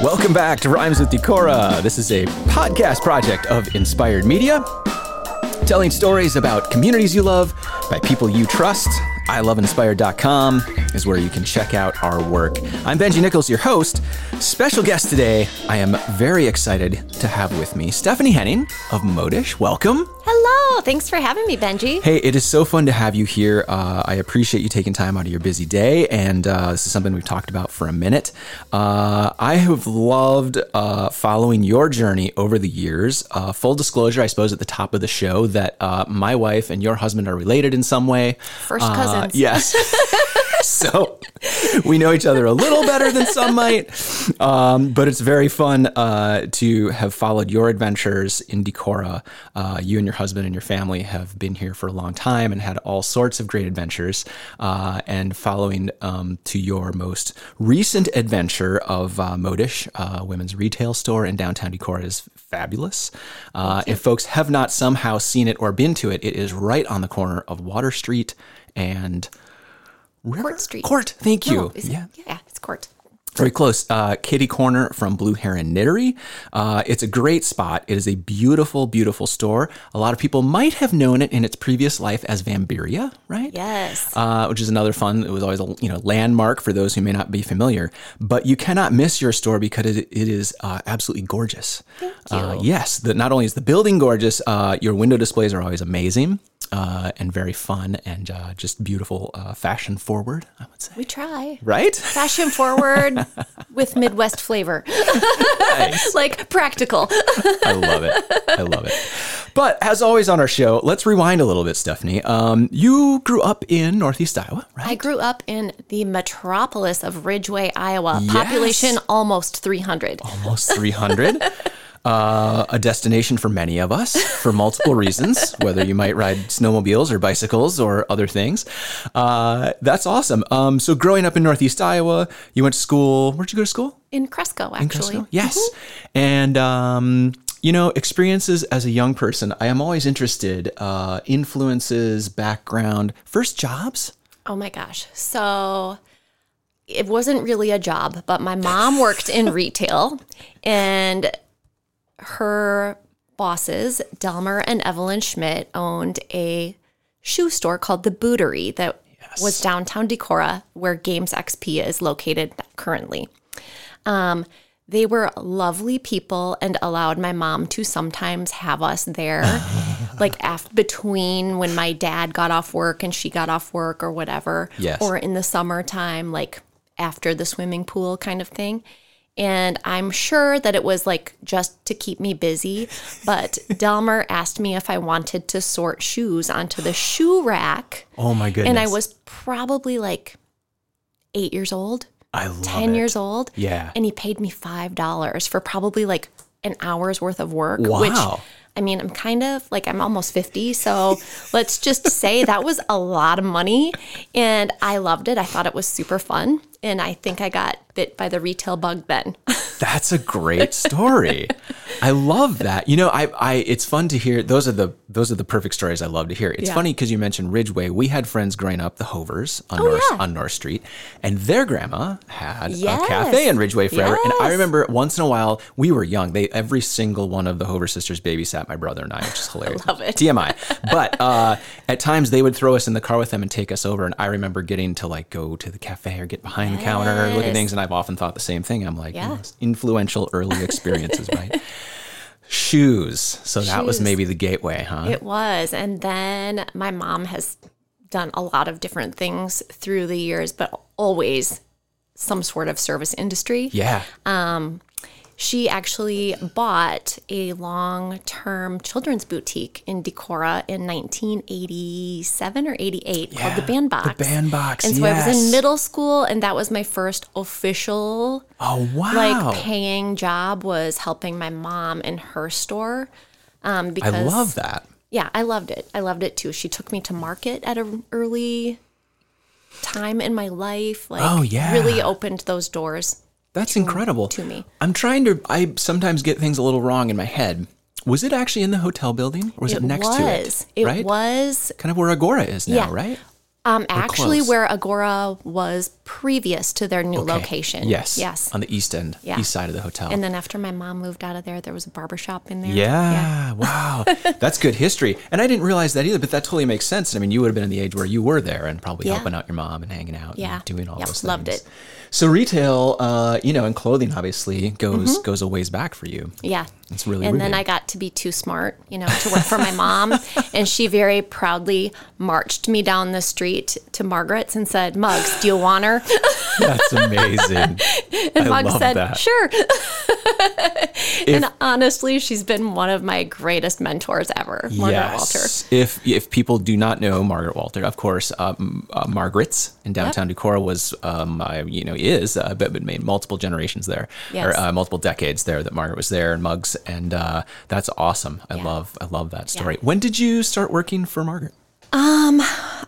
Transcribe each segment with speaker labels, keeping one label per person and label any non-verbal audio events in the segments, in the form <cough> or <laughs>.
Speaker 1: Welcome back to Rhymes with Decorah. This is a podcast project of Inspired Media, telling stories about communities you love by people you trust. iloveinspired.com is where you can check out our work. I'm Benji Nichols, your host. Special guest today, I am very excited to have with me Stephanie Henning of Modish. Welcome.
Speaker 2: Hello. Thanks for having me, Benji.
Speaker 1: Hey, it is so fun to have you here. Uh, I appreciate you taking time out of your busy day, and uh, this is something we've talked about for a minute. Uh, I have loved uh, following your journey over the years. Uh, full disclosure, I suppose, at the top of the show, that uh, my wife and your husband are related in some way.
Speaker 2: First cousins.
Speaker 1: yes. <laughs> so we know each other a little better than some might, um, but it's very fun uh, to have followed your adventures in Decorah. Uh, you and your husband and your family have been here for a long time and had all sorts of great adventures. Uh, and following um, to your most recent adventure of uh, Modish, uh, women's retail store in downtown Decorah, is fabulous. Uh, if folks have not somehow seen it or been to it, it is right on the corner of Water Street and River?
Speaker 2: Court Street.
Speaker 1: Court. Thank you.
Speaker 2: No, it-
Speaker 1: yeah.
Speaker 2: yeah, it's court.
Speaker 1: Very close. Uh, Kitty Corner from Blue Heron Knittery. Uh, it's a great spot. It is a beautiful, beautiful store. A lot of people might have known it in its previous life as Vanberia, right?
Speaker 2: Yes.
Speaker 1: Uh, which is another fun. It was always a you know landmark for those who may not be familiar. But you cannot miss your store because it, it is uh, absolutely gorgeous.
Speaker 2: Thank
Speaker 1: Uh,
Speaker 2: you.
Speaker 1: yes, the, not only is the building gorgeous, uh, your window displays are always amazing uh, and very fun and uh, just beautiful, uh, fashion forward. I would say,
Speaker 2: we try.
Speaker 1: right? <laughs>
Speaker 2: Fashion forward with Midwest flavor. <laughs> like practical.
Speaker 1: I love it. I love it. But as always on our show, let's rewind a little bit, Stephanie. Um, you grew up in Northeast Iowa, right?
Speaker 2: I grew up in the metropolis of Ridgeway, Iowa.
Speaker 1: Yes.
Speaker 2: Population almost 300.
Speaker 1: Almost 300. <laughs> Uh, a destination for many of us for multiple <laughs> reasons, whether you might ride snowmobiles or bicycles or other things. Uh, that's awesome. Um, so, growing up in Northeast Iowa, you went to school. Where'd you go to school?
Speaker 2: In Cresco, actually.
Speaker 1: Cresco? Yes. And, um, you know, experiences as a young person, I am always interested. Uh, influences, background, first jobs.
Speaker 2: Oh my gosh. So it wasn't really a job, but my mom worked in <laughs> retail and her bosses, Delmer and Evelyn Schmidt, owned a shoe store called The Bootery that was downtown Decorah, where Games XP is located currently. Um, they were lovely people and allowed my mom to sometimes have us there, <laughs> like af- between when my dad got off work and she got off work or whatever,
Speaker 1: Yes.
Speaker 2: or in the summertime, like after the swimming pool kind of thing. And I'm sure that it was like just to keep me busy. But <laughs> Delmer asked me if I wanted to sort shoes onto the shoe rack.
Speaker 1: Oh my goodness.
Speaker 2: And I was probably like eight years old.
Speaker 1: I love
Speaker 2: 10
Speaker 1: it.
Speaker 2: years old.
Speaker 1: Yeah.
Speaker 2: And he paid me $5 for probably like an hour's worth of work. Which,
Speaker 1: Wow.
Speaker 2: I mean, I'm kind of like, I'm almost 50. So <laughs> let's just say that was a lot of money. And I loved it. I thought it was super fun. And I think I got bit by the retail bug then. <laughs>
Speaker 1: That's a great story. I love that. You know, I, I, it's fun to hear. Those are the, those are the perfect stories I love to hear. It's
Speaker 2: Yeah.
Speaker 1: funny because you mentioned Ridgeway. We had friends growing up, the Hovers on North,
Speaker 2: Oh, yeah.
Speaker 1: on North Street, and their grandma had
Speaker 2: Yes.
Speaker 1: a cafe in Ridgeway forever. And I remember once in a while we were young. They every single one of the Hover sisters babysat my brother and I, which is <laughs> hilarious.
Speaker 2: love it.
Speaker 1: TMI. But uh, at times they would throw us in the car with them and take us over. And I remember getting to like go to the cafe or get behind the counter, look at things. And I've often thought the same thing. I'm like,
Speaker 2: Yeah.
Speaker 1: "Yes, influential early <laughs> experiences, right? Shoes. So that was maybe the gateway, huh?
Speaker 2: It was. And then my mom has done a lot of different things through the years, but always some sort of service industry.
Speaker 1: yeah.
Speaker 2: Um, She actually bought a long term children's boutique in Decorah in 1987 or 88 called the
Speaker 1: Yeah,
Speaker 2: Bandbox.
Speaker 1: the Bandbox,
Speaker 2: And so I was in middle school, and that was my first official
Speaker 1: oh, wow.
Speaker 2: like paying job was helping my mom in her store. Um, because
Speaker 1: I love that.
Speaker 2: yeah, I loved it. I loved it too. She took me to market at an early time in my life. Like,
Speaker 1: Oh, yeah.
Speaker 2: really opened those doors.
Speaker 1: That's incredible.
Speaker 2: to me.
Speaker 1: I'm trying to. I sometimes get things a little wrong in my head. Was it actually in the hotel building, or was it, next
Speaker 2: was.
Speaker 1: to it?
Speaker 2: It
Speaker 1: right?
Speaker 2: was.
Speaker 1: kind of where Agora is now,
Speaker 2: Yeah.
Speaker 1: right?
Speaker 2: Um, actually,
Speaker 1: close?
Speaker 2: where Agora was previous to their new location.
Speaker 1: Yes.
Speaker 2: Yes.
Speaker 1: On the east end,
Speaker 2: Yeah.
Speaker 1: east side of the hotel.
Speaker 2: And then after my mom moved out of there, there was a barber shop in there.
Speaker 1: yeah, wow. <laughs> That's good history. And I didn't realize that either, but that totally makes sense. I mean, you would have been in the age where you were there and probably
Speaker 2: Yeah.
Speaker 1: helping out your mom and hanging out
Speaker 2: Yeah.
Speaker 1: and doing all
Speaker 2: Yep,
Speaker 1: those things.
Speaker 2: loved it.
Speaker 1: So retail, uh, you know, and clothing obviously goes goes a ways back for you.
Speaker 2: Yeah.
Speaker 1: It's really
Speaker 2: and then. I got to be too smart, you know, to work for my mom. <laughs> and she very proudly marched me down the street to Margaret's and said, Muggs, do you want her?
Speaker 1: That's amazing. <laughs>
Speaker 2: And
Speaker 1: I
Speaker 2: Muggs
Speaker 1: love
Speaker 2: said,
Speaker 1: that.
Speaker 2: sure. <laughs> and honestly, she's been one of my greatest mentors ever, Margaret Walter.
Speaker 1: If if people do not know Margaret Walter, of course, um, uh, Margaret's in downtown Decorah was, um, I, you know, is, uh, but but made multiple generations there,
Speaker 2: Yes.
Speaker 1: or uh, multiple decades there that Margaret was there, and Muggs, and uh, that's awesome. I love I love that story. When did you start working for Margaret?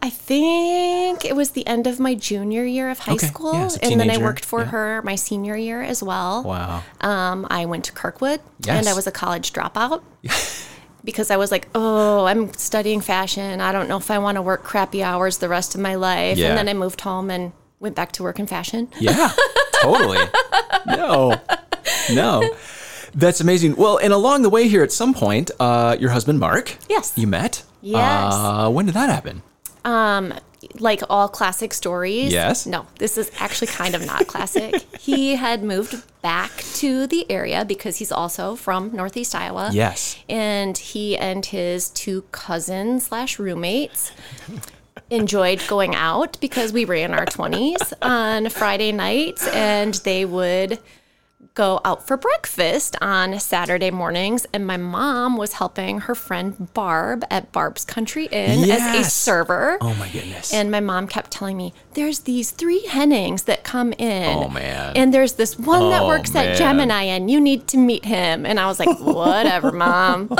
Speaker 2: I think it was the end of my junior year of high
Speaker 1: Okay,
Speaker 2: school.
Speaker 1: yeah,
Speaker 2: and then I worked for
Speaker 1: yeah.
Speaker 2: her my senior year as well.
Speaker 1: Wow.
Speaker 2: Um, I went to Kirkwood
Speaker 1: Yes.
Speaker 2: and I was a college dropout. <laughs> Because I was like, oh, I'm studying fashion. I don't know if I want to work crappy hours the rest of my life.
Speaker 1: Yeah.
Speaker 2: And then I moved home and went back to work in fashion.
Speaker 1: Yeah, totally. <laughs> No, no. That's amazing. Well, and along the way here, at some point, uh, your husband Mark,
Speaker 2: Yes.
Speaker 1: you met.
Speaker 2: Yes.
Speaker 1: Uh, when did that happen?
Speaker 2: Um, like all classic stories.
Speaker 1: Yes.
Speaker 2: No, this is actually kind of not classic. <laughs> he had moved back to the area because he's also from Northeast Iowa.
Speaker 1: Yes.
Speaker 2: And he and his two cousins slash roommates enjoyed going out because we were in our 20s on Friday nights and they would go out for breakfast on Saturday mornings and my mom was helping her friend Barb at Barb's Country Inn as a server.
Speaker 1: Oh my goodness.
Speaker 2: And my mom kept telling me, there's these three Hennings that come in.
Speaker 1: Oh, man.
Speaker 2: And there's this one that
Speaker 1: Oh,
Speaker 2: works
Speaker 1: man.
Speaker 2: at Gemini, and you need to meet him. And I was like, <laughs> whatever, mom.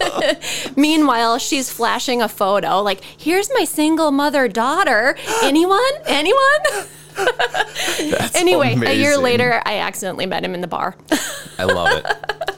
Speaker 2: <laughs> Meanwhile, she's flashing a photo like, here's my single mother daughter. <gasps> Anyone? Anyone? <laughs> Anyway, a year later, I accidentally met him in the bar.
Speaker 1: I love it.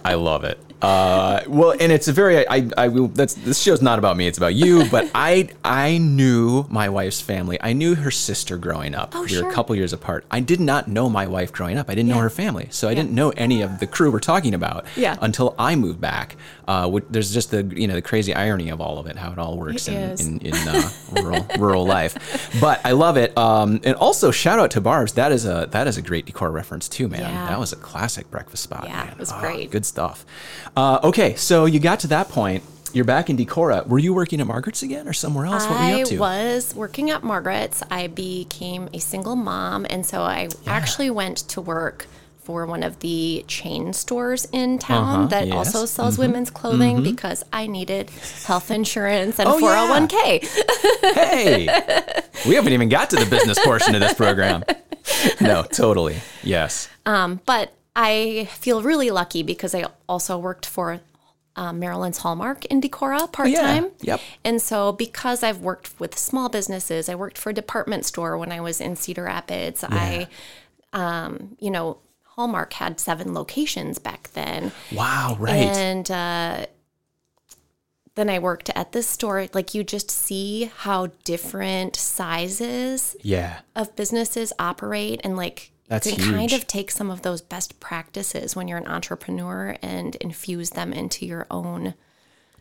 Speaker 1: I love it. Uh, well, and it's a very I I will that's this show's not about me. It's about you. <laughs> But I I knew my wife's family. I knew her sister growing up.
Speaker 2: Oh,
Speaker 1: we were
Speaker 2: sure.
Speaker 1: a couple years apart. I did not know my wife growing up. I didn't know her family, so I didn't know any of the crew we're talking about.
Speaker 2: Yeah.
Speaker 1: Until I moved back. Uh, there's just the you know the crazy irony of all of it, how it all works
Speaker 2: It
Speaker 1: in in, in uh, rural rural life. But I love it. Um, and also shout out to Barb's. That is a that is a great Decorah reference too, man.
Speaker 2: Yeah.
Speaker 1: That was a classic breakfast spot.
Speaker 2: Yeah,
Speaker 1: man.
Speaker 2: it was
Speaker 1: Oh,
Speaker 2: great.
Speaker 1: Good stuff. Uh, okay, so you got to that point. You're back in Decorah. Were you working at Margaret's again or somewhere else? What were you
Speaker 2: I
Speaker 1: up to?
Speaker 2: was working at Margaret's. I became a single mom, and so I actually went to work for one of the chain stores in town
Speaker 1: Uh-huh,
Speaker 2: that
Speaker 1: yes.
Speaker 2: also sells women's clothing because I needed health insurance and
Speaker 1: Oh,
Speaker 2: 401k.
Speaker 1: Hey, we haven't even got to the business portion of this program. <laughs> No, totally. Yes.
Speaker 2: But I feel really lucky because I also worked for um, Maryland's Hallmark in Decorah part time.
Speaker 1: Yep.
Speaker 2: And so, because I've worked with small businesses, I worked for a department store when I was in Cedar Rapids. I, um, you know, Hallmark had seven locations back then.
Speaker 1: Wow. Right.
Speaker 2: And uh, then I worked at this store. Like, you just see how different sizes
Speaker 1: yeah.
Speaker 2: of businesses operate and like
Speaker 1: That's
Speaker 2: you can kind of take some of those best practices when you're an entrepreneur and infuse them into your own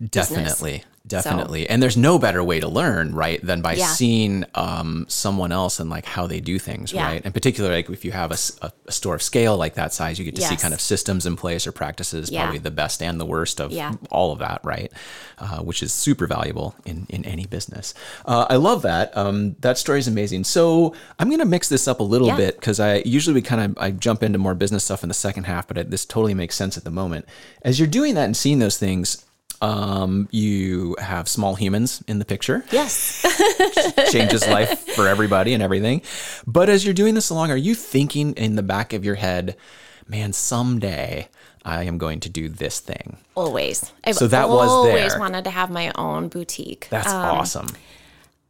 Speaker 1: Definitely. Definitely. And there's no better way to learn, right, than by
Speaker 2: Yeah.
Speaker 1: seeing um, someone else and like how they do things,
Speaker 2: Yeah.
Speaker 1: right? And particularly like if you have a store of scale like that size, you get to see kind of systems in place or practices,
Speaker 2: Yeah.
Speaker 1: probably the best and the worst of all of that, right? Uh, which is super valuable in, in any business. Uh, I love that. Um, that story is amazing. So I'm going to mix this up a little bit because I usually we kind of I jump into more business stuff in the second half, but it, this totally makes sense at the moment. As you're doing that and seeing those things, um, you have small humans in the picture.
Speaker 2: yes <laughs>
Speaker 1: Changes life for everybody and everything. But as you're doing this along, are you thinking in the back of your head, man, someday I am going to do this thing?
Speaker 2: always i've
Speaker 1: So that was
Speaker 2: always
Speaker 1: there.
Speaker 2: wanted to have my own boutique
Speaker 1: That's
Speaker 2: Um,
Speaker 1: awesome.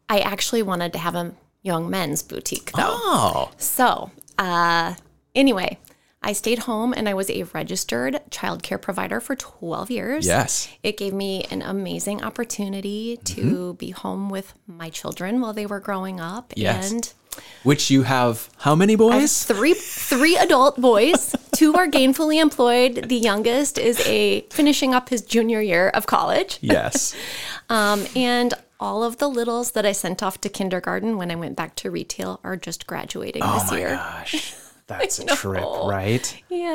Speaker 2: i actually wanted to have a young men's boutique though
Speaker 1: Oh,
Speaker 2: so uh anyway I stayed home and I was a registered childcare provider for 12 years.
Speaker 1: Yes.
Speaker 2: It gave me an amazing opportunity to be home with my children while they were growing up.
Speaker 1: Yes.
Speaker 2: And
Speaker 1: Which you have how many boys?
Speaker 2: three three adult boys. <laughs> Two are gainfully employed. The youngest is a finishing up his junior year of college.
Speaker 1: yes. <laughs>
Speaker 2: Um, and all of the littles that I sent off to kindergarten when I went back to retail are just graduating this year.
Speaker 1: Oh
Speaker 2: this
Speaker 1: my
Speaker 2: year.
Speaker 1: gosh. <laughs> That's a trip, <laughs> right?
Speaker 2: Yeah.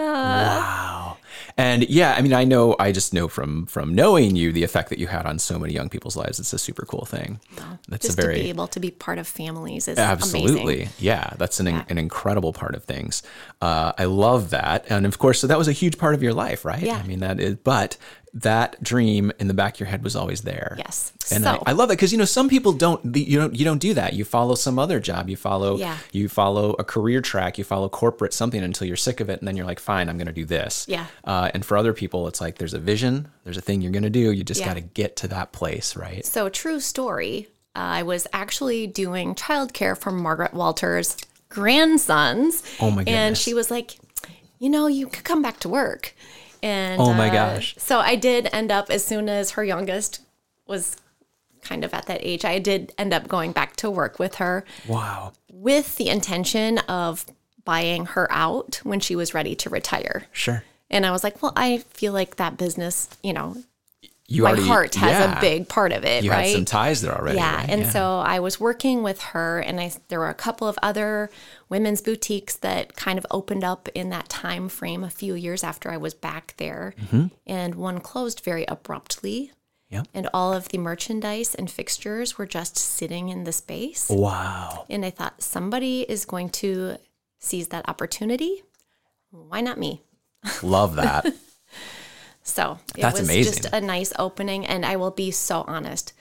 Speaker 1: Wow. And yeah, I mean, I know, I just know from from knowing you the effect that you had on so many young people's lives. It's a super cool thing. That's
Speaker 2: Just
Speaker 1: a
Speaker 2: to be
Speaker 1: very
Speaker 2: able to be part of families is
Speaker 1: absolutely,
Speaker 2: amazing.
Speaker 1: yeah. That's an an incredible part of things. Uh, I love that, and of course, so that was a huge part of your life, right?
Speaker 2: Yeah.
Speaker 1: I mean, that is, but that dream in the back of your head was always there.
Speaker 2: Yes.
Speaker 1: And
Speaker 2: so
Speaker 1: I, I love that because you know some people don't you don't you don't do that. You follow some other job. You follow
Speaker 2: Yeah.
Speaker 1: you follow a career track. You follow corporate something until you're sick of it, and then you're like, fine, I'm going to do this.
Speaker 2: Yeah.
Speaker 1: Uh, and for other people, it's like there's a vision, there's a thing you're going to do. You just
Speaker 2: Yeah.
Speaker 1: got to get to that place, right?
Speaker 2: So, true story. I was actually doing childcare for Margaret Walters' grandsons.
Speaker 1: Oh my
Speaker 2: And she was like, you know, you could come back to work. And
Speaker 1: Oh my
Speaker 2: uh,
Speaker 1: gosh.
Speaker 2: So I did end up as soon as her youngest was kind of at that age, I did end up going back to work with her
Speaker 1: Wow.
Speaker 2: with the intention of buying her out when she was ready to retire.
Speaker 1: Sure.
Speaker 2: And I was like, well, I feel like that business, you know,
Speaker 1: You
Speaker 2: my
Speaker 1: already
Speaker 2: heart has
Speaker 1: yeah.
Speaker 2: a big part of it,
Speaker 1: You
Speaker 2: right?
Speaker 1: had some ties there already.
Speaker 2: yeah,
Speaker 1: right?
Speaker 2: and so I was working with her, and I there were a couple of other women's boutiques that kind of opened up in that time frame a few years after I was back there, mm-hmm. and one closed very abruptly.
Speaker 1: Yeah.
Speaker 2: And all of the merchandise and fixtures were just sitting in the space.
Speaker 1: Wow.
Speaker 2: And I thought somebody is going to seize that opportunity. Why not me?
Speaker 1: Love that. <laughs>
Speaker 2: So it
Speaker 1: That's
Speaker 2: was
Speaker 1: amazing.
Speaker 2: just a nice opening. And I will be so honest.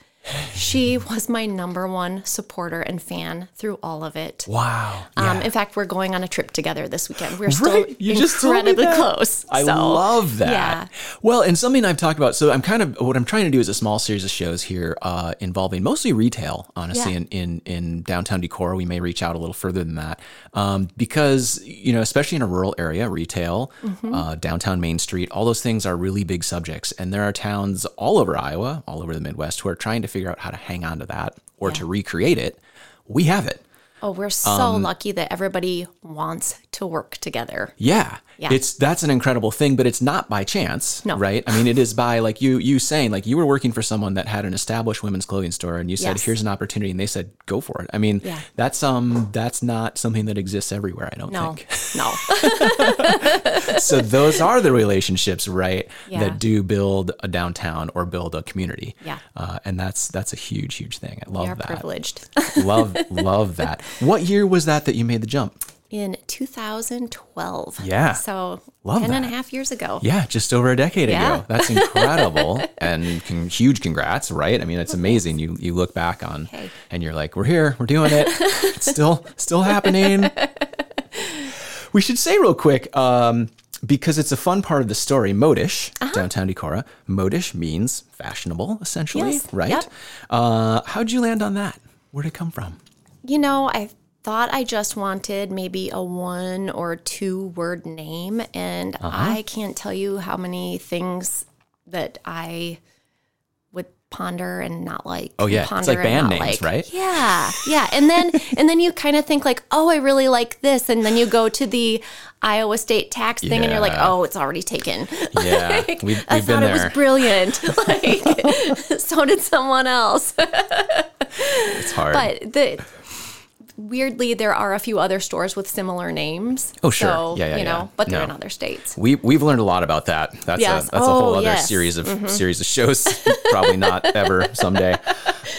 Speaker 2: She was my number one supporter and fan through all of it.
Speaker 1: Wow.
Speaker 2: Um,
Speaker 1: Yeah.
Speaker 2: in fact, we're going on a trip together this weekend. We're still
Speaker 1: Right, you just told me
Speaker 2: incredibly close.
Speaker 1: I
Speaker 2: so,
Speaker 1: love that.
Speaker 2: Yeah.
Speaker 1: Well, and something I've talked about. So I'm kind of what I'm trying to do is a small series of shows here uh, involving mostly retail. Honestly,
Speaker 2: Yeah.
Speaker 1: in, in in downtown Decorah. we may reach out a little further than that um, because you know, especially in a rural area, retail,
Speaker 2: Mm-hmm.
Speaker 1: uh, downtown Main Street, all those things are really big subjects. And there are towns all over Iowa, all over the Midwest, who are trying to figure out how to hang on to that or to recreate it. We have it.
Speaker 2: Oh, we're so
Speaker 1: Um,
Speaker 2: lucky that everybody wants to work together.
Speaker 1: Yeah.
Speaker 2: Yeah.
Speaker 1: It's that's an incredible thing, but it's not by chance,
Speaker 2: No.
Speaker 1: right? I mean, it is by like you you saying like you were working for someone that had an established women's clothing store and you said
Speaker 2: Yes.
Speaker 1: here's an opportunity and they said go for it. I mean,
Speaker 2: Yeah.
Speaker 1: that's um that's not something that exists everywhere, I don't
Speaker 2: No,
Speaker 1: think.
Speaker 2: no. <laughs> <laughs>
Speaker 1: so those are the relationships, right,
Speaker 2: Yeah.
Speaker 1: that do build a downtown or build a community.
Speaker 2: Yeah.
Speaker 1: Uh, and that's that's a huge huge thing. I love that.
Speaker 2: privileged.
Speaker 1: love <laughs> love that. What year was that that you made the jump?
Speaker 2: In 2012.
Speaker 1: Yeah.
Speaker 2: So
Speaker 1: Love
Speaker 2: 10 and a half years ago.
Speaker 1: Yeah, just over a decade
Speaker 2: Yeah.
Speaker 1: ago. That's <laughs> incredible and con- huge congrats, right? I mean, it's amazing. You you look back on
Speaker 2: Hey.
Speaker 1: and you're like, we're here, we're doing it. It's still still happening. <laughs> we should say real quick um, because it's a fun part of the story. Modish,
Speaker 2: Uh-huh.
Speaker 1: downtown Decorah. Modish means fashionable, essentially,
Speaker 2: Yes,
Speaker 1: right?
Speaker 2: yep.
Speaker 1: Uh, how'd you land on that? Where'd it come from?
Speaker 2: You know, I thought I just wanted maybe a one or two word name, and
Speaker 1: Uh-huh.
Speaker 2: I can't tell you how many things that I would ponder and not like.
Speaker 1: Oh, yeah. It's like band names,
Speaker 2: like.
Speaker 1: right?
Speaker 2: Yeah, yeah, and then <laughs> and then you kind of think like, oh, I really like this, and then you go to the Iowa State tax thing, and you're like, oh, it's already taken.
Speaker 1: Yeah, <laughs>
Speaker 2: Like,
Speaker 1: we've,
Speaker 2: I
Speaker 1: we've been
Speaker 2: thought it
Speaker 1: there.
Speaker 2: was brilliant. <laughs> Like, so did someone else.
Speaker 1: it's hard.
Speaker 2: But the weirdly, there are a few other stores with similar names.
Speaker 1: Oh, sure.
Speaker 2: So,
Speaker 1: Yeah, yeah,
Speaker 2: you know,
Speaker 1: yeah.
Speaker 2: but they're
Speaker 1: No.
Speaker 2: in other states.
Speaker 1: We we've learned a lot about that. That's
Speaker 2: Yes.
Speaker 1: a that's a whole
Speaker 2: Oh,
Speaker 1: other
Speaker 2: yes. Mm-hmm.
Speaker 1: series of series of shows. <laughs> Probably not ever someday.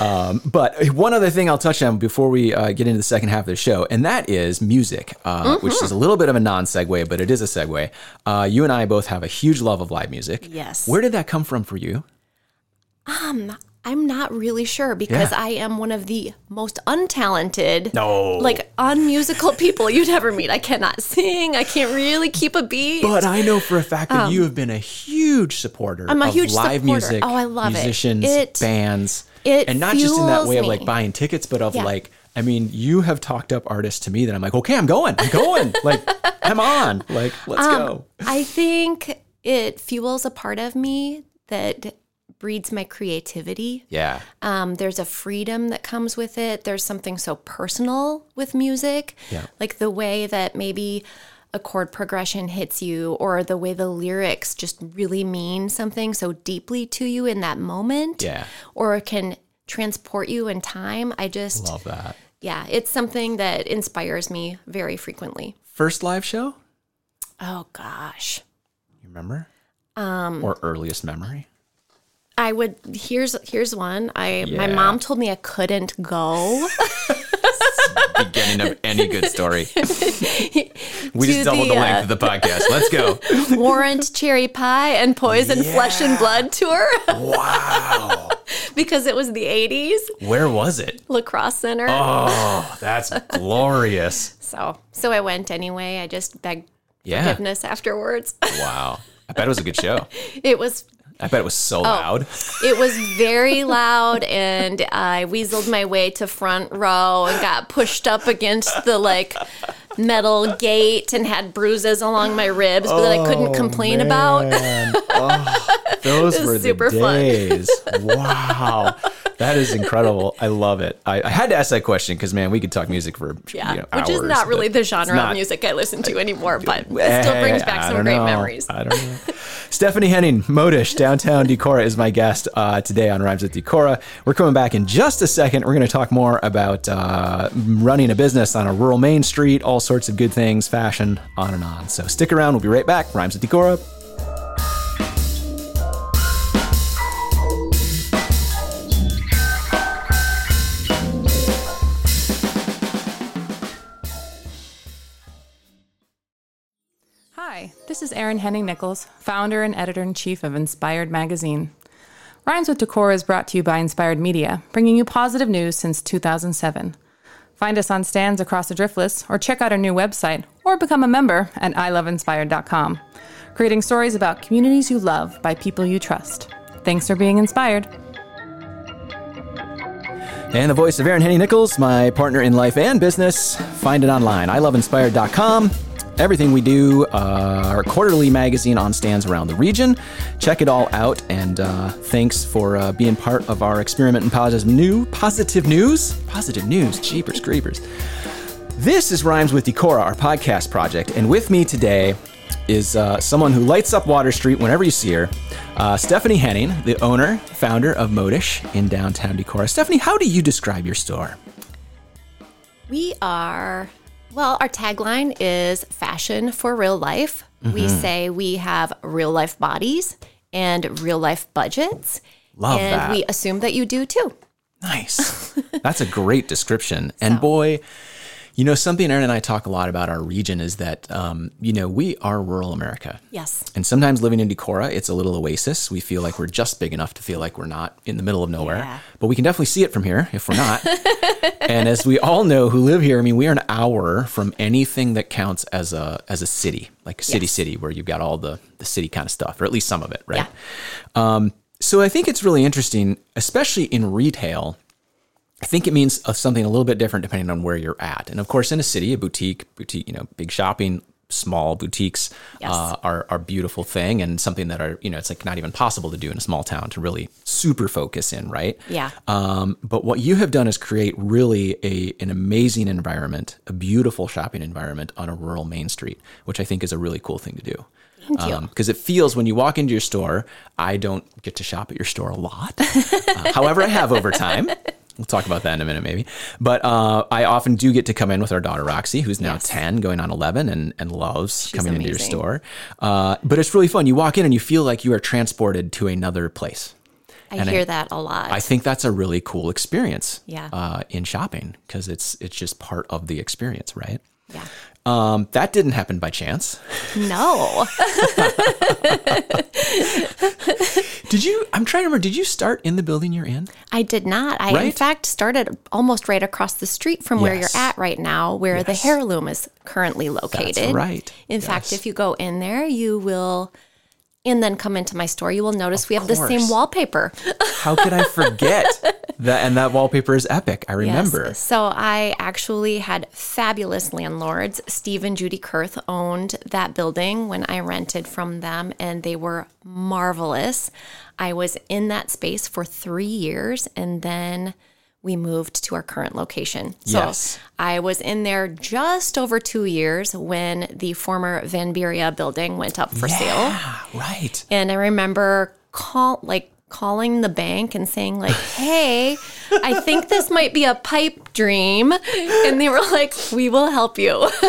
Speaker 1: Um, but one other thing I'll touch on before we uh, get into the second half of the show, and that is music, uh, which
Speaker 2: Mm-hmm.
Speaker 1: is a little bit of a non segue, but it is a segue. Uh, you and I both have a huge love of live music.
Speaker 2: Yes.
Speaker 1: Where did that come from for you?
Speaker 2: I'm not really sure because
Speaker 1: Yeah.
Speaker 2: I am one of the most untalented,
Speaker 1: No.
Speaker 2: like unmusical people you'd ever meet. I cannot sing. I can't really keep a beat.
Speaker 1: But I know for a fact that you have been a huge supporter
Speaker 2: Um, I'm a
Speaker 1: of
Speaker 2: huge
Speaker 1: live
Speaker 2: supporter.
Speaker 1: music.
Speaker 2: Oh, I love it.
Speaker 1: musicians,
Speaker 2: It-
Speaker 1: bands.
Speaker 2: It
Speaker 1: and not just in that way of like buying tickets, but of
Speaker 2: Yeah.
Speaker 1: like, I mean, you have talked up artists to me that I'm like, okay, I'm going, I'm going, <laughs> like, I'm on, like, let's
Speaker 2: Um,
Speaker 1: go.
Speaker 2: I think it fuels a part of me that breeds my creativity.
Speaker 1: Yeah,
Speaker 2: Um, there's a freedom that comes with it. There's something so personal with music.
Speaker 1: Yeah.
Speaker 2: Like the way that maybe a chord progression hits you, or the way the lyrics just really mean something so deeply to you in that moment.
Speaker 1: Yeah.
Speaker 2: Or can transport you in time. I just,
Speaker 1: love that.
Speaker 2: yeah, it's something that inspires me very frequently.
Speaker 1: First live show,
Speaker 2: Oh, gosh.
Speaker 1: you remember? Um, or earliest memory?
Speaker 2: I would here's here's one. I my mom told me I couldn't go. <laughs>
Speaker 1: Beginning of any good story. <laughs> we just doubled
Speaker 2: the,
Speaker 1: the length
Speaker 2: uh,
Speaker 1: of the podcast. Let's go. <laughs>
Speaker 2: Warrant Cherry Pie and Poison Flesh and Blood tour
Speaker 1: Wow.
Speaker 2: because it was the 80s
Speaker 1: Where was it?
Speaker 2: La Crosse Center.
Speaker 1: Oh, that's glorious.
Speaker 2: So so I went anyway. I just begged
Speaker 1: Yeah.
Speaker 2: forgiveness afterwards.
Speaker 1: Wow. I bet it was a good show.
Speaker 2: it was
Speaker 1: I bet it was so oh, loud.
Speaker 2: it was very <laughs> loud and I weaseled my way to front row and got pushed up against the like metal gate and had bruises along my ribs but that I couldn't oh, complain about.
Speaker 1: Man. <laughs> Oh, those
Speaker 2: was
Speaker 1: were the
Speaker 2: super fun.
Speaker 1: wow. <laughs> That is incredible. I love it. I, I had to ask that question because, man, we could talk music for hours.
Speaker 2: Yeah,
Speaker 1: you know,
Speaker 2: which is not really the genre
Speaker 1: not-
Speaker 2: of music I listen to anymore, but it still brings back
Speaker 1: I
Speaker 2: some great
Speaker 1: know.
Speaker 2: memories.
Speaker 1: I don't know. <laughs> Stephanie Henning, Modish, Downtown Decorah is my guest uh, today on Rhymes with Decorah. We're coming back in just a second. We're going to talk more about uh, running a business on a rural main street, all sorts of good things, fashion, on and on. So stick around. We'll be right back. Rhymes with Decorah.
Speaker 3: This is Aryn Henning Nichols, founder and editor in chief of Inspired Magazine. Rhymes with Decorah is brought to you by Inspired Media, bringing you positive news since 2007. Find us on stands across the Driftless, or check out our new website, or become a member at iloveinspired.com, creating stories about communities you love by people you trust. Thanks for being inspired.
Speaker 1: And the voice of Aryn Henning Nichols, my partner in life and business. Find it online, iloveinspired.com. Everything we do, uh, our quarterly magazine on stands around the region. Check it all out, and uh, thanks for uh, being part of our experiment in positive new positive news. Positive news, jeepers creepers. This is Rhymes with Decorah, our podcast project, and with me today is uh, someone who lights up Water Street whenever you see her, uh, Stephanie Henning, the owner, founder of Modish in downtown Decorah. Stephanie, how do you describe your store?
Speaker 2: We are, well, our tagline is fashion for real life. We
Speaker 1: Mm-hmm.
Speaker 2: say we have real life bodies and real life budgets.
Speaker 1: Love
Speaker 2: and
Speaker 1: that.
Speaker 2: we assume that you do too.
Speaker 1: Nice. <laughs> That's a great description. And boy, you know, something Aryn and I talk a lot about our region is that, um, you know, we are rural America.
Speaker 2: Yes.
Speaker 1: And sometimes living in Decorah, it's a little oasis. We feel like we're just big enough to feel like we're not in the middle of nowhere.
Speaker 2: Yeah.
Speaker 1: But we can definitely see it from here if we're not. <laughs> and as we all know who live here, I mean, we are an hour from anything that counts as a as a city, like city
Speaker 2: Yes.
Speaker 1: city, where you've got all the the city kind of stuff, or at least some of it, right? Yeah. Um, so I think it's really interesting, especially in retail. I think it means uh, something a little bit different depending on where you're at. And of course, in a city, a boutique, boutique, you know, big shopping, small boutiques
Speaker 2: Yes.
Speaker 1: uh, are are a beautiful thing and something that are you know it's like not even possible to do in a small town to really super focus in, right?
Speaker 2: Yeah.
Speaker 1: Um, but what you have done is create really a an amazing environment, a beautiful shopping environment on a rural main street, which I think is a really cool thing to do. Because it feels when you walk into your store, I don't get to shop at your store a lot. <laughs> Uh, however, I have over time. We'll talk about that in a minute, maybe. But uh, I often do get to come in with our daughter Roxy, who's now
Speaker 2: Yes.
Speaker 1: 10, going on 11, and, and loves coming into your store. Uh, but it's really fun. You walk in and you feel like you are transported to another place.
Speaker 2: I
Speaker 1: and I-
Speaker 2: hear that a lot.
Speaker 1: I think that's a really cool experience
Speaker 2: Yeah.
Speaker 1: uh, in shopping because it's it's just part of the experience, right?
Speaker 2: yeah.
Speaker 1: Um, that didn't happen by chance.
Speaker 2: No. <laughs>
Speaker 1: Did you? I'm trying to remember. Did you start in the building you're in?
Speaker 2: I did not. I, in fact, started almost right across the street from where you're at right now, where the heirloom is currently located.
Speaker 1: right.
Speaker 2: In fact, if you go in there, you will, and then come into my store, you will notice we have the same wallpaper.
Speaker 1: How could I forget? <laughs> that and that wallpaper is epic. I remember.
Speaker 2: Yes. So I actually had fabulous landlords. Steve and Judy Kurth owned that building when I rented from them, and they were marvelous. I was in that space for three years, and then we moved to our current location. So
Speaker 1: Yes.
Speaker 2: I was in there just over two years when the former Vanberia building went up for sale.
Speaker 1: Yeah, right.
Speaker 2: And I remember call like calling the bank and saying like, "Hey, I think this might be a pipe dream." And they were like, "We will help you." <laughs>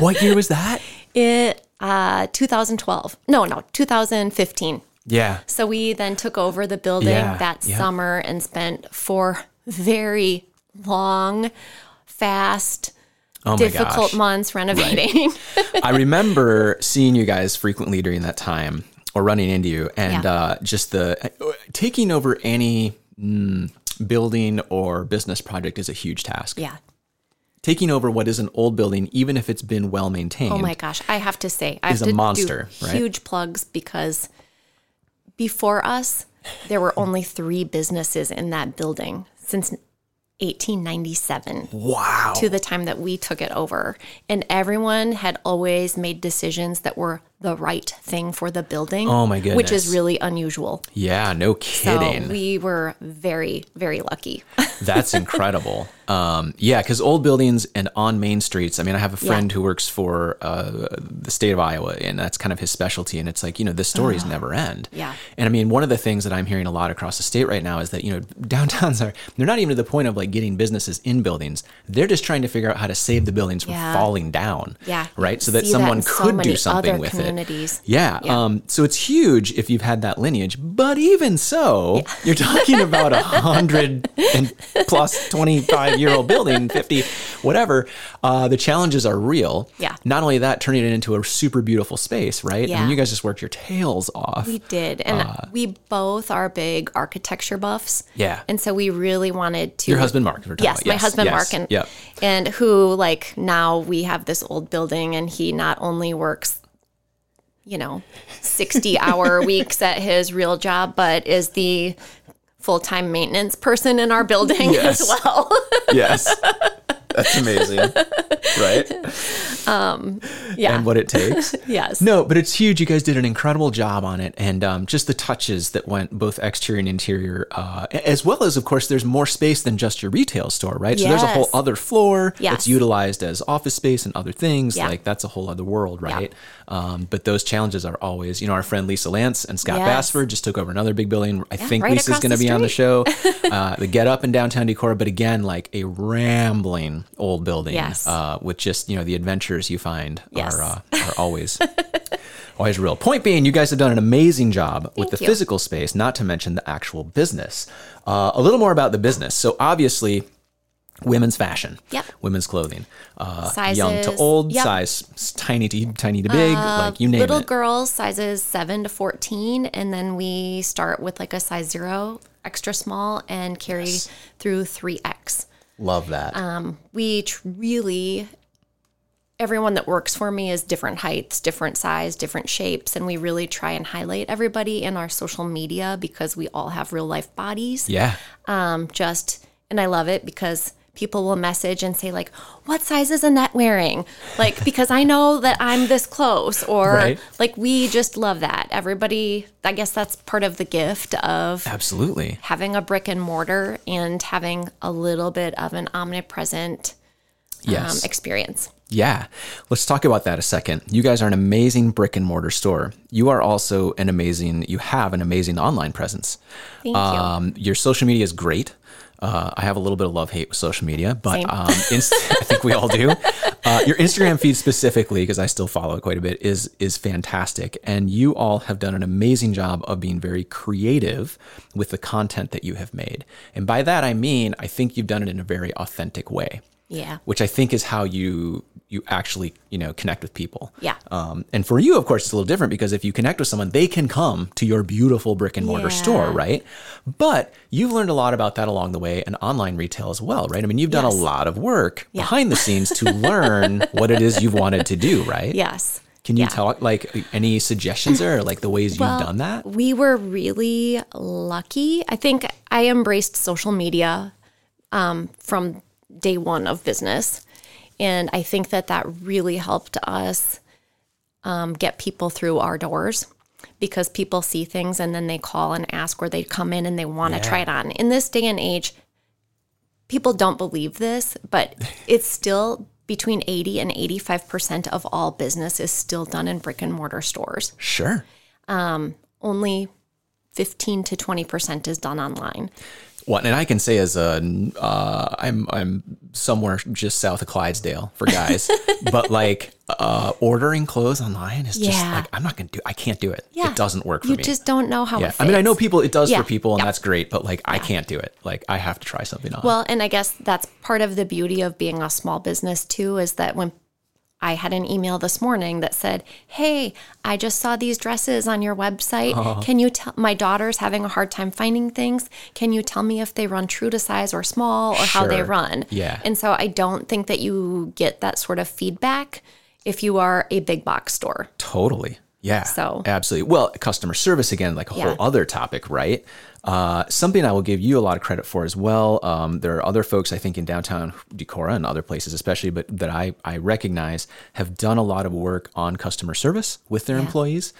Speaker 1: What year was that?
Speaker 2: It uh 2012. No, no, 2015.
Speaker 1: Yeah.
Speaker 2: So we then took over the building
Speaker 1: Yeah,
Speaker 2: that
Speaker 1: yeah.
Speaker 2: summer and spent four very long, fast,
Speaker 1: Oh
Speaker 2: difficult
Speaker 1: gosh.
Speaker 2: months renovating.
Speaker 1: I <laughs> remember seeing you guys frequently during that time or running into you and
Speaker 2: Yeah.
Speaker 1: uh, just the taking over any mm, building or business project is a huge task.
Speaker 2: yeah.
Speaker 1: Taking over what is an old building, even if it's been well maintained.
Speaker 2: Oh my gosh, I have to say, I have
Speaker 1: is a
Speaker 2: to
Speaker 1: monster, right?
Speaker 2: huge plugs because before us, there were only three businesses in that building since 1897
Speaker 1: Wow.
Speaker 2: to the time that we took it over. And everyone had always made decisions that were the right thing for the building.
Speaker 1: Oh my goodness.
Speaker 2: Which is really unusual.
Speaker 1: yeah, no
Speaker 2: So
Speaker 1: kidding.
Speaker 2: we were very, very lucky. <laughs>
Speaker 1: That's incredible. Um, yeah, because old buildings and on main streets. I mean, I have a friend who works for uh, the state of Iowa, and that's kind of his specialty. And it's like, you know, the stories never end.
Speaker 2: Yeah.
Speaker 1: And I mean, one of the things that I'm hearing a lot across the state right now is that, you know, <laughs> downtowns are, they're not even to the point of like getting businesses in buildings. They're just trying to figure out how to save the buildings from
Speaker 2: Yeah.
Speaker 1: falling down.
Speaker 2: Yeah.
Speaker 1: Right. So that
Speaker 2: See that
Speaker 1: someone
Speaker 2: so
Speaker 1: could do something with
Speaker 2: communities.
Speaker 1: It. Yeah.
Speaker 2: Yeah.
Speaker 1: Um, so it's huge if you've had that lineage. But even so, you're talking about a <laughs> hundred and plus 25 year old building, 50, whatever. Uh, the challenges are real.
Speaker 2: Yeah.
Speaker 1: Not only that, turning it into a super beautiful space, right? I
Speaker 2: Yeah.
Speaker 1: mean, you guys just worked your tails off.
Speaker 2: We did. And
Speaker 1: Uh,
Speaker 2: we both are big architecture buffs.
Speaker 1: Yeah.
Speaker 2: And so we really wanted to
Speaker 1: Your husband, Mark, we're talking
Speaker 2: Yes,
Speaker 1: about.
Speaker 2: my
Speaker 1: Yes,
Speaker 2: husband
Speaker 1: yes,
Speaker 2: Mark and
Speaker 1: yep.
Speaker 2: and who like now we have this old building and he not only works you know 60 hour <laughs> weeks at his real job but is the full-time maintenance person in our building
Speaker 1: Yes.
Speaker 2: as well.
Speaker 1: yes. <laughs> That's amazing. right? <laughs>
Speaker 2: yeah.
Speaker 1: And what it takes. <laughs>
Speaker 2: yes.
Speaker 1: No, but it's huge. You guys did an incredible job on it, and um, just the touches that went both exterior and interior, uh, as well as, of course, there's more space than just your retail store, right? So there's a whole other floor
Speaker 2: Yes.
Speaker 1: that's utilized as office space and other things.
Speaker 2: Yeah.
Speaker 1: Like that's a whole other world, right? Um, but those challenges are always, you know, our friend Lisa Lance and Scott
Speaker 2: Yes.
Speaker 1: Bassford just took over another big building. I think
Speaker 2: right
Speaker 1: Lisa's going to be on the show. <laughs> uh, the Get Up in downtown Decorah, but again, like a rambling old building
Speaker 2: Yes.
Speaker 1: uh, with just you know the adventures you find
Speaker 2: Yes.
Speaker 1: are uh, are always <laughs> always real. Point being, you guys have done an amazing job with the
Speaker 2: you.
Speaker 1: physical space, not to mention the actual business. Uh, a little more about the business. So obviously. Women's fashion,
Speaker 2: Yep.
Speaker 1: women's clothing, uh, young to old,
Speaker 2: Yep. Uh,
Speaker 1: size tiny to tiny to big, like you name
Speaker 2: Little
Speaker 1: it.
Speaker 2: girls sizes 7 to 14 and then we start with like a size 0 extra small and carry through 3x.
Speaker 1: Love that.
Speaker 2: Um, we tr- really everyone that works for me is different heights different size different shapes and we really try and highlight everybody in our social media because we all have real life bodies
Speaker 1: yeah,
Speaker 2: um, just and i love it because people will message and say like what size is annette wearing like because i know that i'm this close or
Speaker 1: Right.
Speaker 2: like we just love that everybody i guess that's part of the gift of
Speaker 1: absolutely.
Speaker 2: having a brick and mortar and having a little bit of an omnipresent
Speaker 1: Yes.
Speaker 2: um, experience.
Speaker 1: Yeah. Let's talk about that a second. You guys are an amazing brick and mortar store. You are also an amazing, you have an amazing online presence.
Speaker 2: Thank you.
Speaker 1: Um, your social media is great. Uh, I have a little bit of love hate with social media, but um, inst- I think we all do. <laughs> Uh, your Instagram feed specifically, because I still follow it quite a bit, is is fantastic, and you all have done an amazing job of being very creative with the content that you have made. And by that I mean, I think you've done it in a very authentic way
Speaker 2: Yeah.
Speaker 1: which I think is how you you actually you know connect with people.
Speaker 2: Yeah.
Speaker 1: Um, and for you, of course, it's a little different because if you connect with someone, they can come to your beautiful brick and mortar
Speaker 2: Yeah.
Speaker 1: store, right? But you've learned a lot about that along the way, and online retail as well, right? I mean, you've done
Speaker 2: Yes.
Speaker 1: a lot of work behind the scenes to learn <laughs> what it is you've wanted to do, right?
Speaker 2: Yes.
Speaker 1: Can you
Speaker 2: Yeah.
Speaker 1: tell like any suggestions there, or like the ways
Speaker 2: Well,
Speaker 1: you've done that?
Speaker 2: We were really lucky. I think I embraced social media um, from day one of business. And I think that that really helped us um, get people through our doors because people see things and then they call and ask or they come in and they want to
Speaker 1: Yeah.
Speaker 2: try it on. In this day and age, people don't believe this, but <laughs> it's still between 80 and 85% of all business is still done in brick and mortar stores
Speaker 1: Sure.
Speaker 2: only 15 to 20% is done online.
Speaker 1: Well, and I can say as a, uh, I'm I'm somewhere just south of Clydesdale for guys, <laughs> but like uh, ordering clothes online is just
Speaker 2: Yeah.
Speaker 1: like I'm not gonna do. I can't do it.
Speaker 2: Yeah.
Speaker 1: It doesn't work for
Speaker 2: You
Speaker 1: me.
Speaker 2: You just don't know how
Speaker 1: yeah. I mean, I know people. It does
Speaker 2: Yeah.
Speaker 1: for people, and
Speaker 2: Yeah.
Speaker 1: that's great. But like, I can't do it. Like, I have to try something on.
Speaker 2: Well, and I guess that's part of the beauty of being a small business too is that when I had an email this morning that said, "Hey, I just saw these dresses on your website.
Speaker 1: Uh-huh.
Speaker 2: Can you tell my daughter's having a hard time finding things? Can you tell me if they run true to size or small or how they run?"
Speaker 1: Yeah.
Speaker 2: And so I don't think that you get that sort of feedback if you are a big box store.
Speaker 1: Totally. Yeah.
Speaker 2: So-
Speaker 1: absolutely. Well, customer service again, like a whole other topic, right? Uh, something I will give you a lot of credit for as well. Um, there are other folks I think in downtown Decorah and other places, especially, but that I I recognize have done a lot of work on customer service with their employees.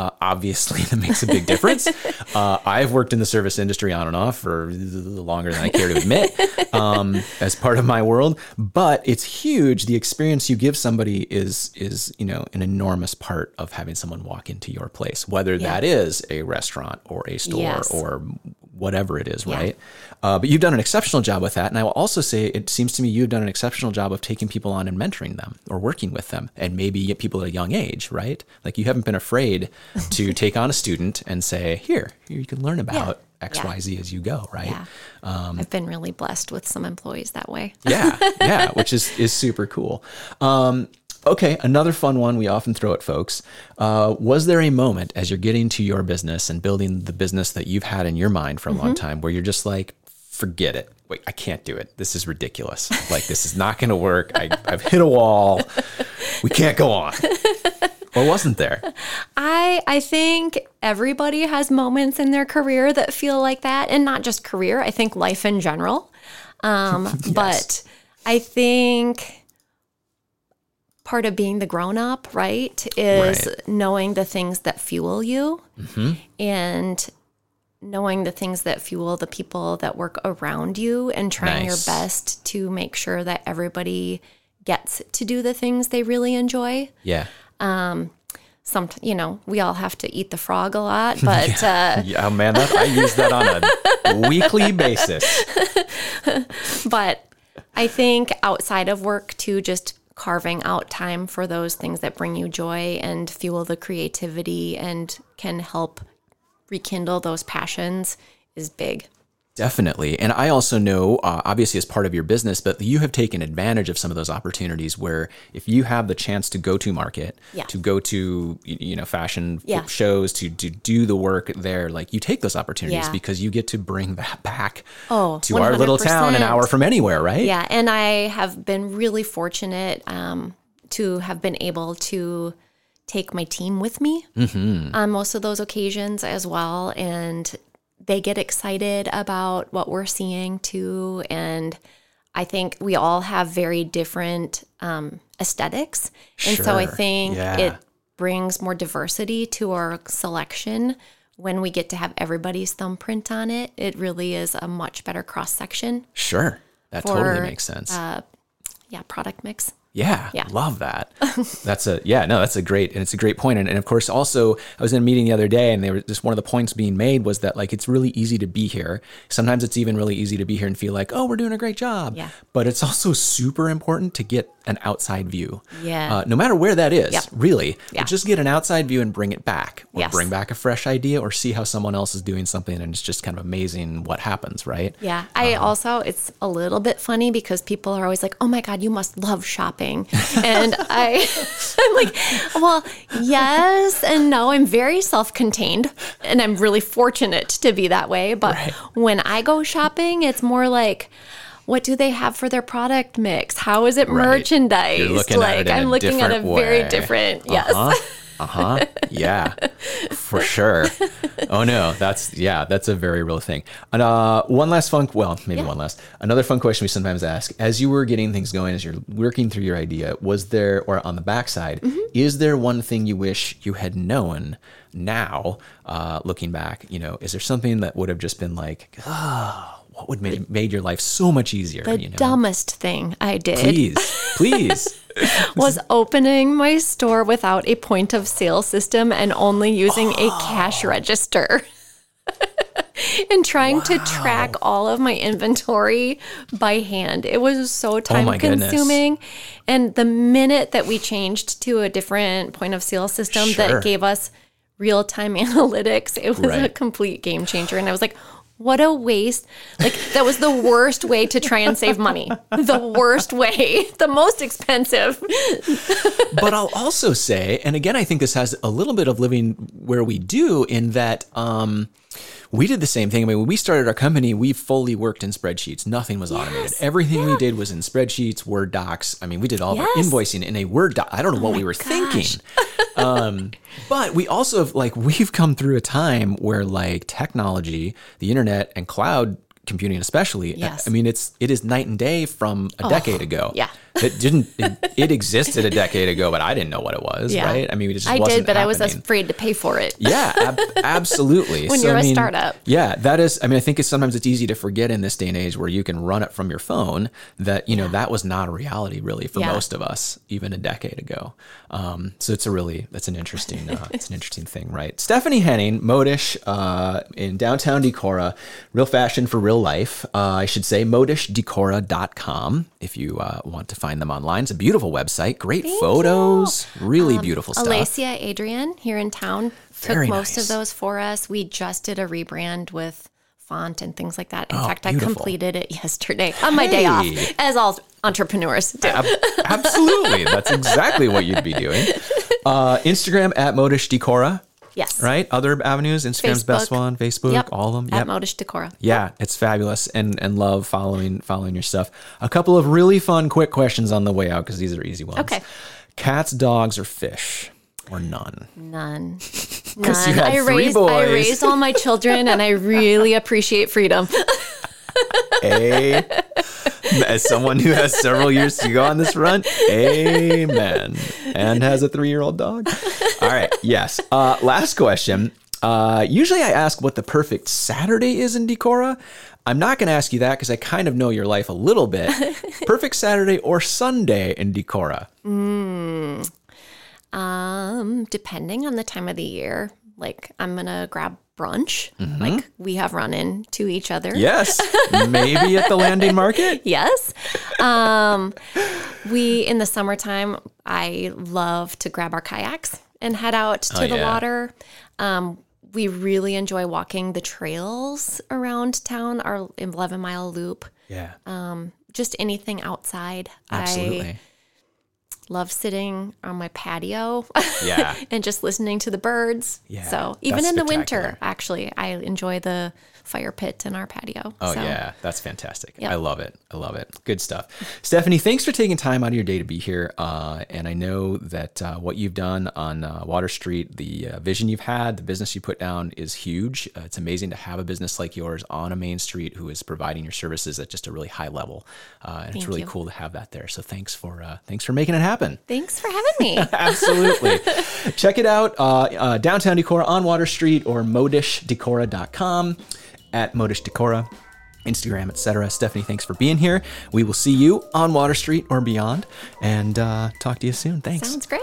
Speaker 1: Uh, obviously, <laughs> that makes a big difference. <laughs> uh, I've worked in the service industry on and off for longer than I care to admit um, <laughs> as part of my world, but it's huge. The experience you give somebody is is you know an enormous part of having someone walk into your place, whether that is a restaurant or a store
Speaker 2: Yes.
Speaker 1: or whatever it is, right? Uh, but you've done an exceptional job with that, and I will also say it seems to me you've done an exceptional job of taking people on and mentoring them or working with them, and maybe people at a young age, right? Like you haven't been afraid to take on a student and say, "Here, here you can learn about X,
Speaker 2: Yeah.
Speaker 1: Y, Z as you go," right?
Speaker 2: Yeah. I've been really blessed with some employees that way.
Speaker 1: yeah, yeah, which is is super cool. Um, okay, another fun one we often throw at folks. Uh, was there a moment as you're getting to your business and building the business that you've had in your mind for a long time where you're just like, forget it. Wait, I can't do it. This is ridiculous. Like this is not going to work. I, I've hit a wall. We can't go on. <laughs> Or wasn't there?
Speaker 2: I I think everybody has moments in their career that feel like that, and not just career. I think life in general. Um, <laughs> But I think part of being the grown up, right, is
Speaker 1: Right.
Speaker 2: knowing the things that fuel you, and knowing the things that fuel the people that work around you, and trying
Speaker 1: Nice.
Speaker 2: your best to make sure that everybody gets to do the things they really enjoy
Speaker 1: Yeah.
Speaker 2: Some you know we all have to eat the frog a lot <laughs> but uh,
Speaker 1: Yeah, man, that, I use that on a <laughs> weekly basis.
Speaker 2: but i think outside of work too just carving out time for those things that bring you joy and fuel the creativity and can help rekindle those passions is big
Speaker 1: Definitely. And I also know, uh, obviously, as part of your business, but you have taken advantage of some of those opportunities where if you have the chance to go to market,
Speaker 2: Yeah.
Speaker 1: to go to, you know, fashion
Speaker 2: Yeah.
Speaker 1: shows, to, to do the work there, like you take those opportunities
Speaker 2: Yeah.
Speaker 1: because you get to bring that back
Speaker 2: Oh,
Speaker 1: to our little town an hour from anywhere, right?
Speaker 2: Yeah, and I have been really fortunate um, to have been able to take my team with me on most of those occasions as well, and they get excited about what we're seeing too. And I think we all have very different um, aesthetics, and so I think
Speaker 1: Yeah.
Speaker 2: it brings more diversity to our selection. When we get to have everybody's thumbprint on it, it really is a much better cross section.
Speaker 1: Sure. That
Speaker 2: For,
Speaker 1: totally makes sense.
Speaker 2: Yeah, product mix.
Speaker 1: Yeah,
Speaker 2: Yeah.
Speaker 1: love that. that's a yeah, no, that's a great and it's a great point. And, and of course, also I was in a meeting the other day, and they were just one of the points being made was that like it's really easy to be here. Sometimes it's even really easy to be here and feel like, oh, we're doing a great job.
Speaker 2: Yeah.
Speaker 1: But it's also super important to get an outside view.
Speaker 2: Yeah.
Speaker 1: Uh, no matter where that is,
Speaker 2: Yep.
Speaker 1: really.
Speaker 2: Yeah.
Speaker 1: Just get an outside view and bring it back, or
Speaker 2: Yes.
Speaker 1: bring back a fresh idea, or see how someone else is doing something, and it's just kind of amazing what happens, right?
Speaker 2: Yeah. I
Speaker 1: Uh-huh.
Speaker 2: also, it's a little bit funny because people are always like, oh my God, you must love shopping. And I, <laughs> I'm like, well, yes and no. I'm very self contained and I'm really fortunate to be that way. But
Speaker 1: Right.
Speaker 2: when I go shopping, it's more like, what do they have for their product mix? How is it
Speaker 1: Right.
Speaker 2: merchandised?
Speaker 1: You're looking at
Speaker 2: like I'm looking at a
Speaker 1: different
Speaker 2: very
Speaker 1: way.
Speaker 2: different yes.
Speaker 1: Uh-huh. Uh-huh. Uh-huh. Yeah. For sure. Oh no, that's yeah, that's a very real thing. And uh one last fun well, maybe
Speaker 2: Yeah.
Speaker 1: one last. Another fun question we sometimes ask. As you were getting things going, as you're working through your idea, was there or on the backside,
Speaker 2: Mm-hmm.
Speaker 1: is there one thing you wish you had known now, uh, looking back? You know, is there something that would have just been like, oh, what would made made your life so much easier?
Speaker 2: The
Speaker 1: you know?
Speaker 2: dumbest thing I did
Speaker 1: Please, please. <laughs>
Speaker 2: was opening my store without a point of sale system and only using a
Speaker 1: Oh.
Speaker 2: cash ah. register. <laughs> and trying to track all of my inventory by hand. It was so time
Speaker 1: Oh my goodness.
Speaker 2: consuming. And the minute that we changed to a different point of sale system
Speaker 1: Sure.
Speaker 2: that gave us real time <laughs> analytics, it was a complete game changer. And I was like, what a waste. Like, that was the worst way to try and save money. The worst way, the most expensive.
Speaker 1: but I'll also say, and again, I think this has a little bit of living where we do in that um, we did the same thing. I mean, when we started our company, we fully worked in spreadsheets. Nothing was automated.
Speaker 2: Yes.
Speaker 1: Everything we did was in spreadsheets, Word docs. I mean, we did all of our invoicing in a Word doc. I don't know what we were thinking. <laughs> um, but we also have, like, we've come through a time where, like, technology, the internet, and cloud computing especially
Speaker 2: Yes.
Speaker 1: i mean it's it is night and day from a decade ago
Speaker 2: yeah.
Speaker 1: It didn't it, it existed a decade ago but i didn't know what it was
Speaker 2: Yeah.
Speaker 1: right i mean it just
Speaker 2: I did, but I was afraid to pay for it.
Speaker 1: Yeah, ab- <laughs> absolutely.
Speaker 2: When
Speaker 1: So,
Speaker 2: you're
Speaker 1: I
Speaker 2: a
Speaker 1: mean,
Speaker 2: startup.
Speaker 1: Yeah, that is. I mean, I think it's sometimes it's easy to forget in this day and age where you can run it from your phone. That you know that was not a reality really for
Speaker 2: Yeah.
Speaker 1: most of us even a decade ago. Um, so it's a really that's an interesting uh, it's an interesting thing, right? Stephanie Henning, Modish uh, in downtown Decorah, real fashion for real life. Uh, I should say modishdecorah.com if you uh, want to find them online. It's a beautiful website, great photos, really beautiful stuff.
Speaker 2: Alacia Adrian here in town took
Speaker 1: Very
Speaker 2: most
Speaker 1: nice.
Speaker 2: of those for us. We just did a rebrand with font and things like that. In fact, I
Speaker 1: Oh,
Speaker 2: completed it yesterday on my day off, as all entrepreneurs do.
Speaker 1: Ab- absolutely. That's exactly what you'd be doing. <laughs> Uh, Instagram at Modish Decorah,
Speaker 2: yes.
Speaker 1: right? Other avenues, Instagram's best one, Facebook,
Speaker 2: Yep.
Speaker 1: all of them.
Speaker 2: At
Speaker 1: Yep.
Speaker 2: Modish Decorah.
Speaker 1: Yeah, it's fabulous and and love following following your stuff. A couple of really fun quick questions on the way out because these are easy ones.
Speaker 2: Okay.
Speaker 1: Cats, dogs, or fish? Or none.
Speaker 2: None. <laughs> None. I
Speaker 1: three
Speaker 2: raised I
Speaker 1: boys.
Speaker 2: raised all my children and I really <laughs> appreciate freedom.
Speaker 1: A <laughs> as someone who has several years to go on this run, amen. And has a three year old dog. All right. Yes. Uh, last question. Uh, usually I ask what the perfect Saturday is in Decorah. I'm not going to ask you that because I kind of know your life a little bit. <laughs> perfect Saturday or Sunday in Decorah?
Speaker 2: Um, depending on the time of the year, like I'm gonna grab brunch. Like we have run into each other.
Speaker 1: Yes. <laughs> Maybe at the landing market.
Speaker 2: Yes. Um, we in the summertime, I love to grab our kayaks and head out to
Speaker 1: Oh,
Speaker 2: the
Speaker 1: yeah.
Speaker 2: water. Um, we really enjoy walking the trails around town, our 11 mile loop.
Speaker 1: Yeah.
Speaker 2: Just anything outside. I
Speaker 1: Absolutely.
Speaker 2: Love sitting on my patio
Speaker 1: Yeah. <laughs>
Speaker 2: and just listening to the birds.
Speaker 1: Yeah,
Speaker 2: so even in the winter, actually, I enjoy the fire pit in our patio.
Speaker 1: Oh
Speaker 2: so,
Speaker 1: yeah, that's fantastic.
Speaker 2: Yep.
Speaker 1: I love it. I love it. Good stuff. Stephanie, thanks for taking time out of your day to be here. Uh, and I know that uh, what you've done on uh, Water Street, the uh, vision you've had, the business you put down is huge. Uh, it's amazing to have a business like yours on a main street who is providing your services at just a really high level. Uh, and it's really
Speaker 2: you.
Speaker 1: cool to have that there. So thanks for uh, thanks for making it happen.
Speaker 2: Thanks for having me. <laughs>
Speaker 1: Absolutely. Check it out. Uh, uh, Downtown Decorah on Water Street or modishdecorah.com at Modish Decorah, Instagram, etc. Stephanie, thanks for being here. We will see you on Water Street or beyond and uh, talk to you soon. Thanks.
Speaker 2: Sounds great.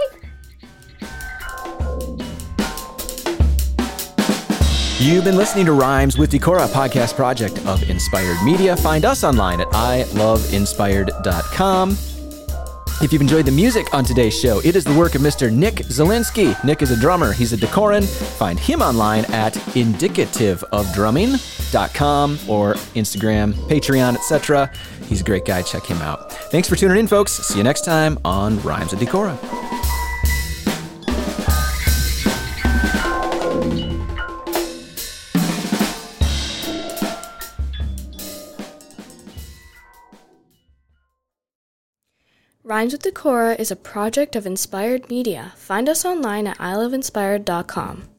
Speaker 1: You've been listening to Rhymes with Decorah, a podcast project of Inspired Media. Find us online at iloveinspired.com. If you've enjoyed the music on today's show, it is the work of Mr. Nick Zielinski. Nick is a drummer, he's a decoran. Find him online at indicativeofdrumming.com or Instagram, Patreon, etc. He's a great guy. Check him out. Thanks for tuning in, folks. See you next time on Rhymes of Decorah.
Speaker 4: Rhymes with Decorah is a project of Inspired Media. Find us online at iloveinspired.com.